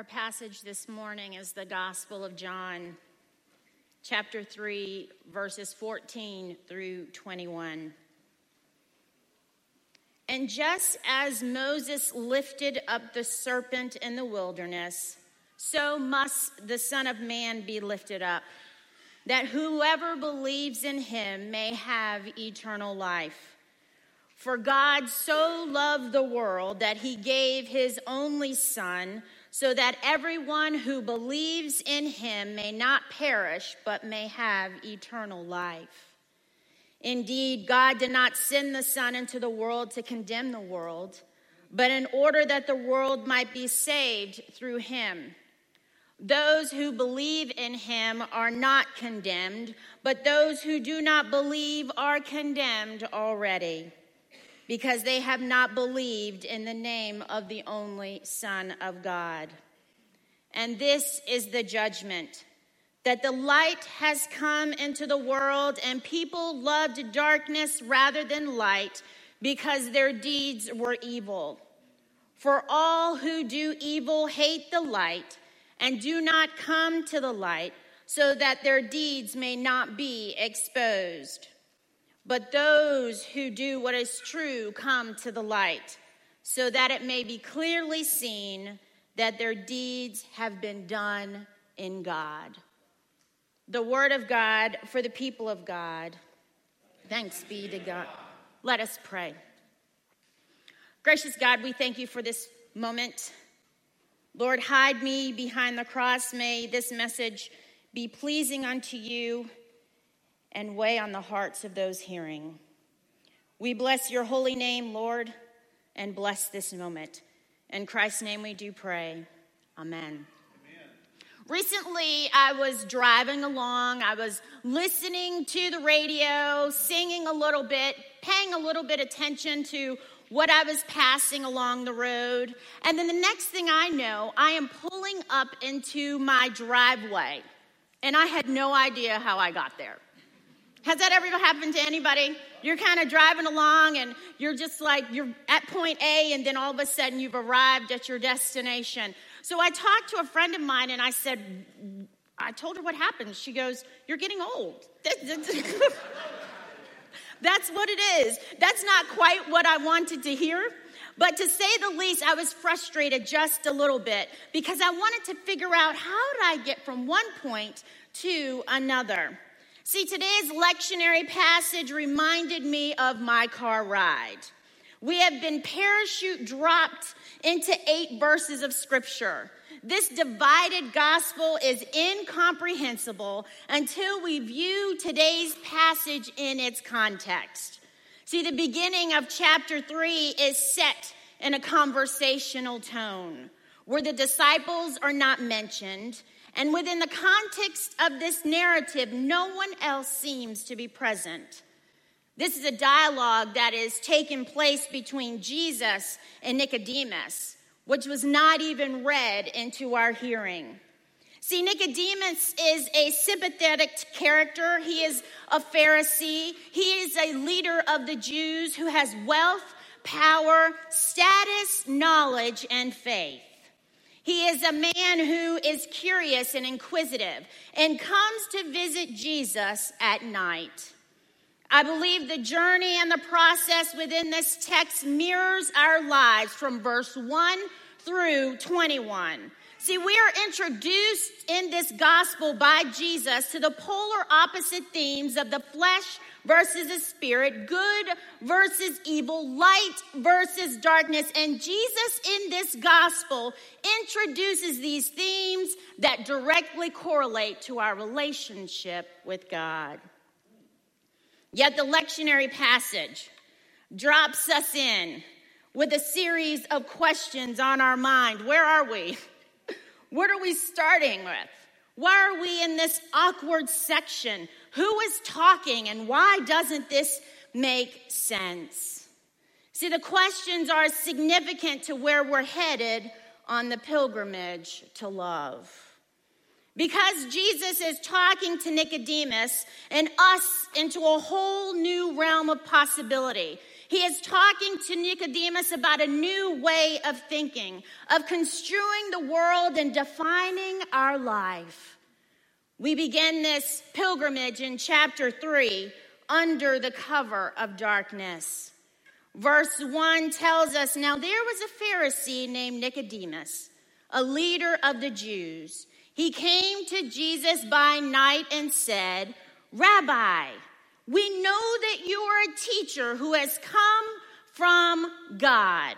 Our passage this morning is the Gospel of John, chapter 3, verses 14 through 21. And just as Moses lifted up the serpent in the wilderness, so must the Son of Man be lifted up, that whoever believes in him may have eternal life. For God so loved the world that he gave his only Son so that everyone who believes in him may not perish, but may have eternal life. Indeed, God did not send the Son into the world to condemn the world, but in order that the world might be saved through him. Those who believe in him are not condemned, but those who do not believe are condemned already because they have not believed in the name of the only Son of God. And this is the judgment that the light has come into the world, and people loved darkness rather than light because their deeds were evil. For all who do evil hate the light and do not come to the light, so that their deeds may not be exposed. But those who do what is true come to the light, so that it may be clearly seen that their deeds have been done in God. The word of God for the people of God. Thanks be to God. Let us pray. Gracious God, we thank you for this moment. Lord, hide me behind the cross. May this message be pleasing unto you and weigh on the hearts of those hearing. We bless your holy name, Lord, and bless this moment. In Christ's name we do pray. Amen. Recently, I was driving along. I was listening to the radio, singing a little bit, paying a little bit attention to what I was passing along the road. And then the next thing I know, I am pulling up into my driveway. And I had no idea how I got there. Has that ever happened to anybody? You're kind of driving along and you're just like, you're at point A, and then all of a sudden you've arrived at your destination. So I talked to a friend of mine and I said, I told her what happened. She goes, You're getting old. That's what it is. That's not quite what I wanted to hear. But to say the least, I was frustrated just a little bit because I wanted to figure out how did I get from one point to another. See, today's lectionary passage reminded me of my car ride. We have been parachute dropped into eight verses of scripture. This divided gospel is incomprehensible until we view today's passage in its context. See, the beginning of chapter three is set in a conversational tone where the disciples are not mentioned and within the context of this narrative, no one else seems to be present. This is a dialogue that is taking place between Jesus and Nicodemus, which was not even read into our hearing. See, Nicodemus is a sympathetic character. He is a Pharisee. He is a leader of the Jews who has wealth, power, status, knowledge, and faith. He is a man who is curious and inquisitive and comes to visit Jesus at night. I believe the journey and the process within this text mirrors our lives from verse 1 through 21. See, we are introduced in this gospel by Jesus to the polar opposite themes of the flesh versus the spirit, good versus evil, light versus darkness. And Jesus in this gospel introduces these themes that directly correlate to our relationship with God. Yet the lectionary passage drops us in with a series of questions on our mind. Where are we? What are we starting with? Why are we in this awkward section? Who is talking and why doesn't this make sense? See, the questions are significant to where we're headed on the pilgrimage to love. Because Jesus is talking to Nicodemus and us into a whole new realm of possibility. He is talking to Nicodemus about a new way of thinking, of construing the world and defining our life. We begin this pilgrimage in chapter 3 under the cover of darkness. Verse 1 tells us Now there was a Pharisee named Nicodemus, a leader of the Jews. He came to Jesus by night and said, Rabbi, we know that you are a teacher who has come from God.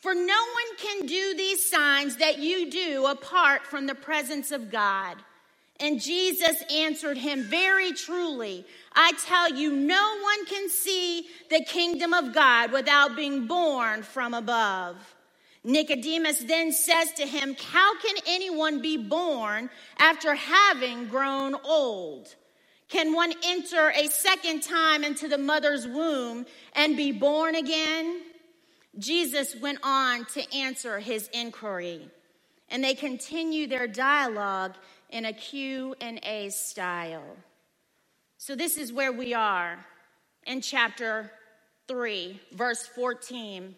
For no one can do these signs that you do apart from the presence of God. And Jesus answered him, Very truly, I tell you, no one can see the kingdom of God without being born from above. Nicodemus then says to him, How can anyone be born after having grown old? Can one enter a second time into the mother's womb and be born again? Jesus went on to answer his inquiry, and they continue their dialogue in a Q&A style. So this is where we are in chapter 3, verse 14,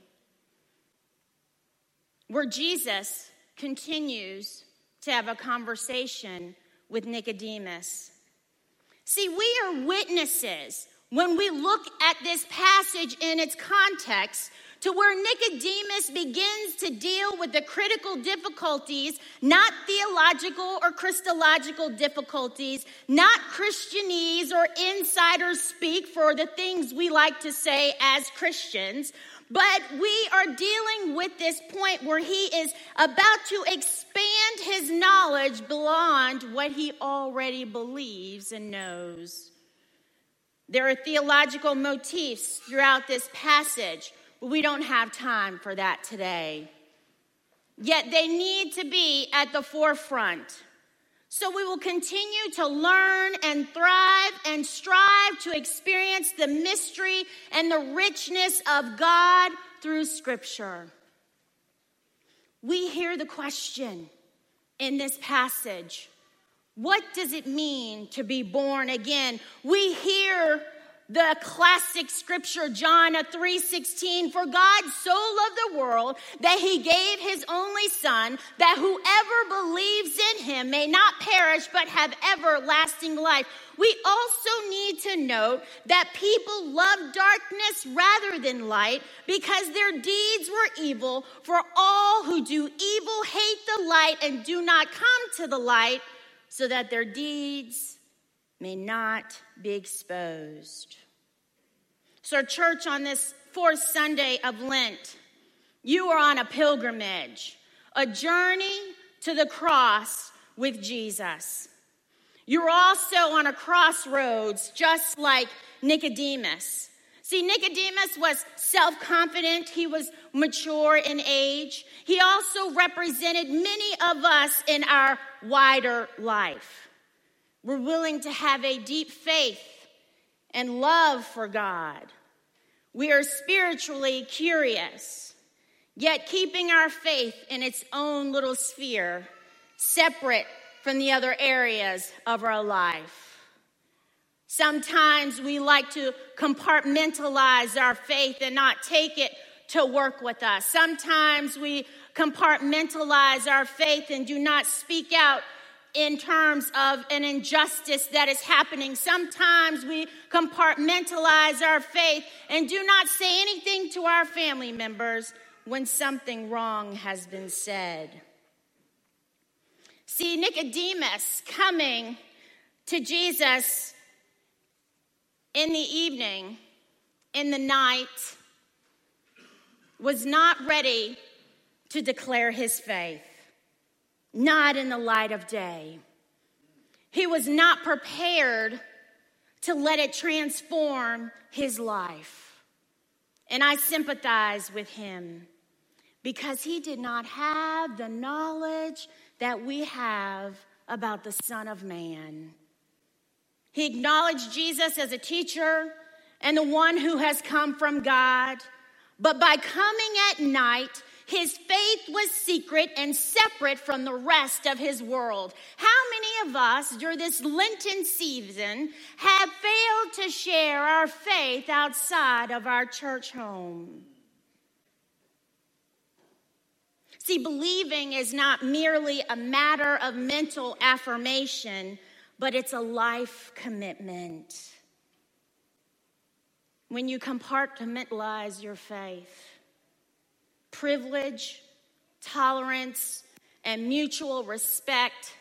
where Jesus continues to have a conversation with Nicodemus. See, we are witnesses when we look at this passage in its context to where Nicodemus begins to deal with the critical difficulties, not theological or Christological difficulties, not Christianese or insiders speak for the things we like to say as Christians, but we are dealing with this point where he is about to expand his knowledge beyond what he already believes and knows. There are theological motifs throughout this passage but we don't have time for that today. Yet they need to be at the forefront. So we will continue to learn and thrive and strive to experience the mystery and the richness of God through Scripture. We hear the question in this passage what does it mean to be born again? We hear the classic scripture John 3:16 for God so loved the world that he gave his only son that whoever believes in him may not perish but have everlasting life. We also need to note that people love darkness rather than light because their deeds were evil. For all who do evil hate the light and do not come to the light so that their deeds may not be exposed. So, church, on this fourth Sunday of Lent, you are on a pilgrimage, a journey to the cross with Jesus. You're also on a crossroads, just like Nicodemus. See, Nicodemus was self confident, he was mature in age. He also represented many of us in our wider life. We're willing to have a deep faith and love for God. We are spiritually curious, yet keeping our faith in its own little sphere, separate from the other areas of our life. Sometimes we like to compartmentalize our faith and not take it to work with us. Sometimes we compartmentalize our faith and do not speak out in terms of an injustice that is happening. Sometimes we compartmentalize our faith and do not say anything to our family members when something wrong has been said. See, Nicodemus coming to Jesus in the evening, in the night, was not ready to declare his faith not in the light of day. He was not prepared to let it transform his life. And I sympathize with him because he did not have the knowledge that we have about the Son of Man. He acknowledged Jesus as a teacher and the one who has come from God. But by coming at night, his faith was secret and separate from the rest of his world. How many of us during this Lenten season have failed to share our faith outside of our church home? See, believing is not merely a matter of mental affirmation, but it's a life commitment. When you compartmentalize your faith, privilege, tolerance, and mutual respect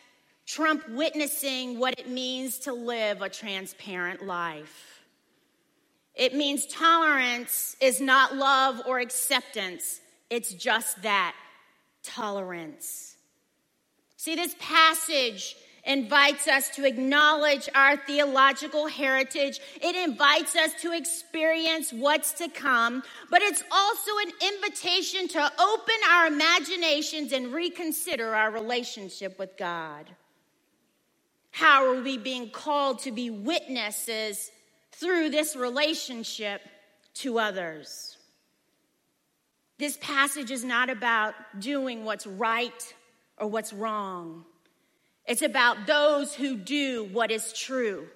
trump witnessing what it means to live a transparent life. It means tolerance is not love or acceptance, it's just that tolerance. See, this passage invites us to acknowledge our theological heritage. It invites us to experience what's to come, but it's also an invitation to open our imaginations and reconsider our relationship with God. How are we being called to be witnesses through this relationship to others? This passage is not about doing what's right or what's wrong. It's about those who do what is true.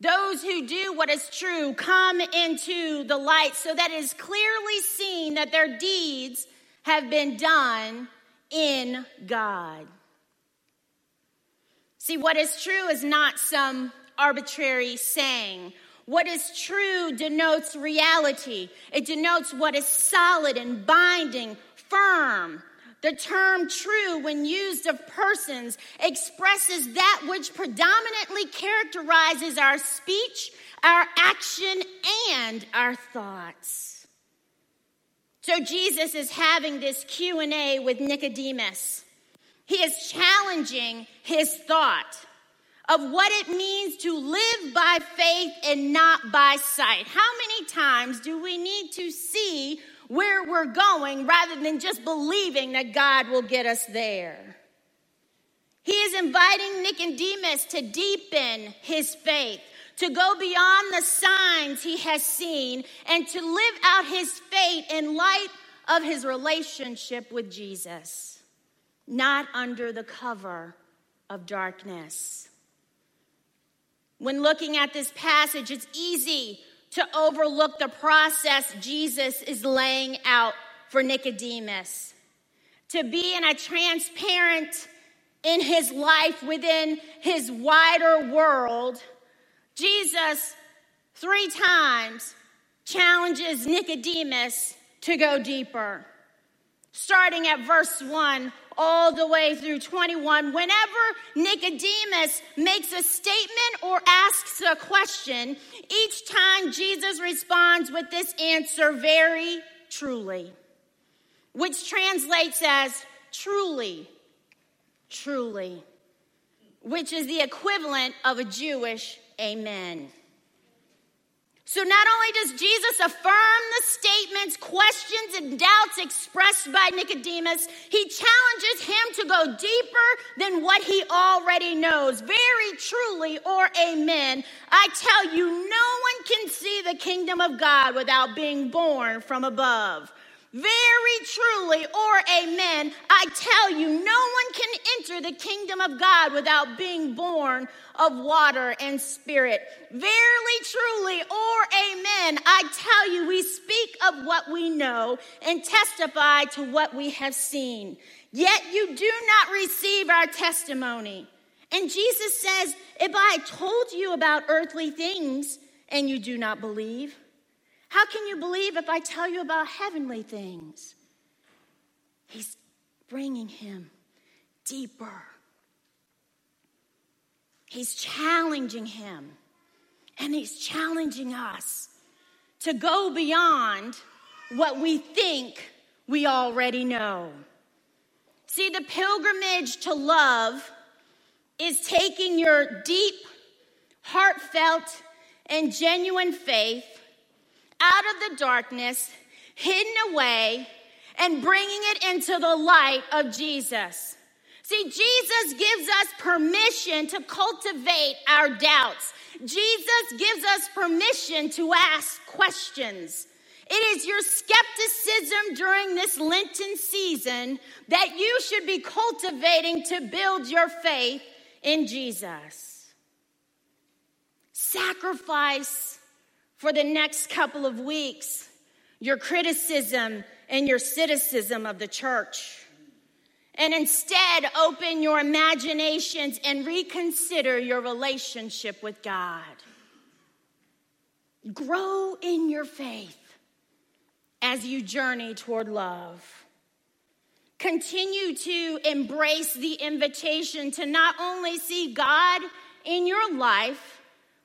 Those who do what is true come into the light so that it is clearly seen that their deeds have been done in God. See, what is true is not some arbitrary saying. What is true denotes reality, it denotes what is solid and binding, firm, the term true, when used of persons, expresses that which predominantly characterizes our speech, our action, and our thoughts. So Jesus is having this Q&A with Nicodemus. He is challenging his thought of what it means to live by faith and not by sight. How many times do we need to see where we're going rather than just believing that God will get us there. He is inviting Nicodemus to deepen his faith, to go beyond the signs he has seen, and to live out his faith in light of his relationship with Jesus, not under the cover of darkness. When looking at this passage, it's easy to overlook the process Jesus is laying out for Nicodemus. To be in a transparent in his life within his wider world, Jesus three times challenges Nicodemus to go deeper. Starting at verse 1, all the way through 21, whenever Nicodemus makes a statement or asks a question, each time Jesus responds with this answer, very truly, which translates as truly, truly, which is the equivalent of a Jewish amen. So not only does Jesus affirm the statements, questions, and doubts expressed by Nicodemus, he challenges him to go deeper than what he already knows. Very truly, or amen, I tell you, no one can see the kingdom of God without being born from above. Very truly, or amen, I tell you, no enter the kingdom of God without being born of water and spirit. Verily, truly, or amen, I tell you, we speak of what we know and testify to what we have seen. Yet you do not receive our testimony. And Jesus says, If I told you about earthly things and you do not believe, how can you believe if I tell you about heavenly things? He's bringing him deeper. He's challenging him, and he's challenging us to go beyond what we think we already know. See, the pilgrimage to love is taking your deep, heartfelt, and genuine faith out of the darkness, hidden away, and bringing it into the light of Jesus. See, Jesus gives us permission to cultivate our doubts. Jesus gives us permission to ask questions. It is your skepticism during this Lenten season that you should be cultivating to build your faith in Jesus. Sacrifice for the next couple of weeks your criticism and your cynicism of the church. And instead, open your imaginations and reconsider your relationship with God. Grow in your faith as you journey toward love. Continue to embrace the invitation to not only see God in your life,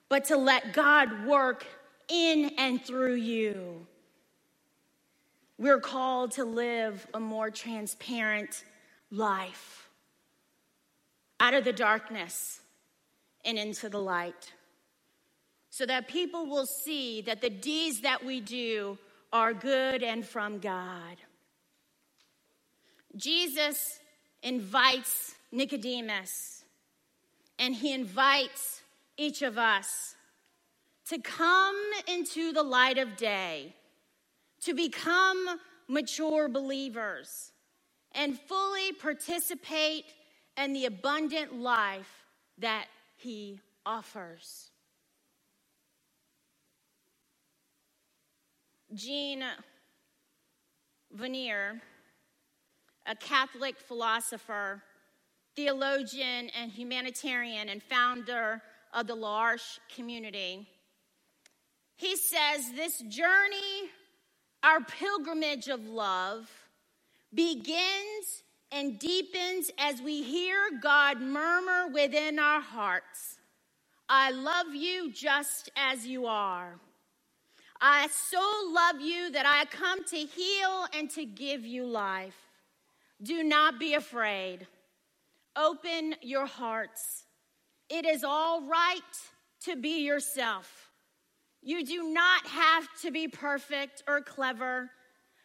but to let God work in and through you. We're called to live a more transparent life out of the darkness and into the light so that people will see that the deeds that we do are good and from God. Jesus invites Nicodemus and he invites each of us to come into the light of day, to become mature believers, and fully participate in the abundant life that he offers. Jean Vanier, a Catholic philosopher, theologian, and humanitarian, and founder of the L'Arche community, he says this journey, our pilgrimage of love, begins and deepens as we hear God murmur within our hearts I love you just as you are. I so love you that I come to heal and to give you life. Do not be afraid. Open your hearts. It is all right to be yourself. You do not have to be perfect or clever.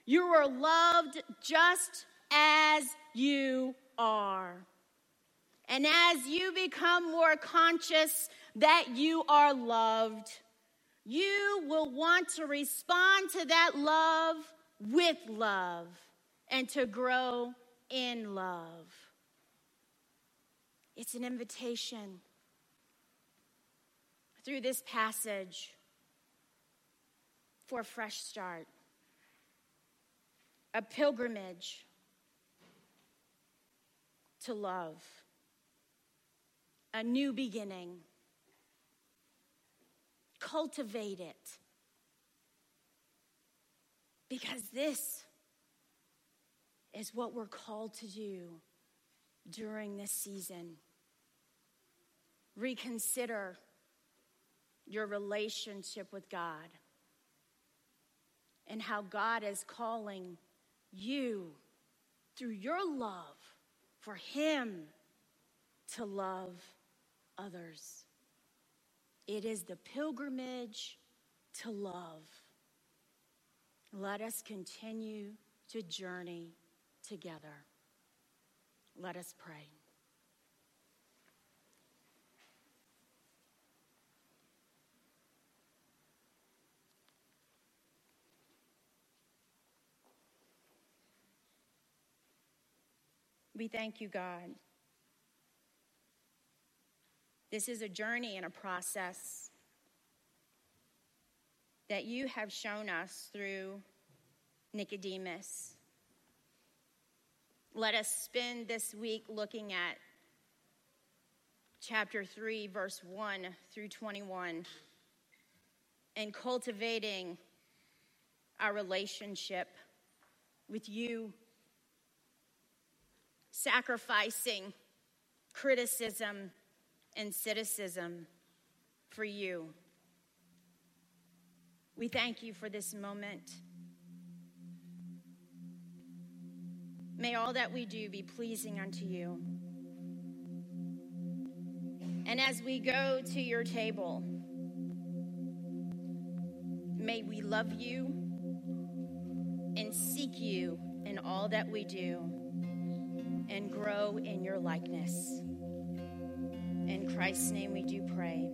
You are loved just as you are. And as you become more conscious that you are loved, you will want to respond to that love with love and to grow in love. It's an invitation through this passage for a fresh start a pilgrimage to love, a new beginning. Cultivate it. Because this is what we're called to do during this season. Reconsider your relationship with God and how God is calling you through your love for Him to love others. It is the pilgrimage to love. Let us continue to journey together. Let us pray. We thank you, God. This is a journey and a process that you have shown us through Nicodemus. Let us spend this week looking at chapter 3, verse 1 through 21, and cultivating our relationship with you sacrificing criticism and cynicism for you. We thank you for this moment. May all that we do be pleasing unto you. And as we go to your table, may we love you and seek you in all that we do and grow in your likeness. In Christ's name we do pray.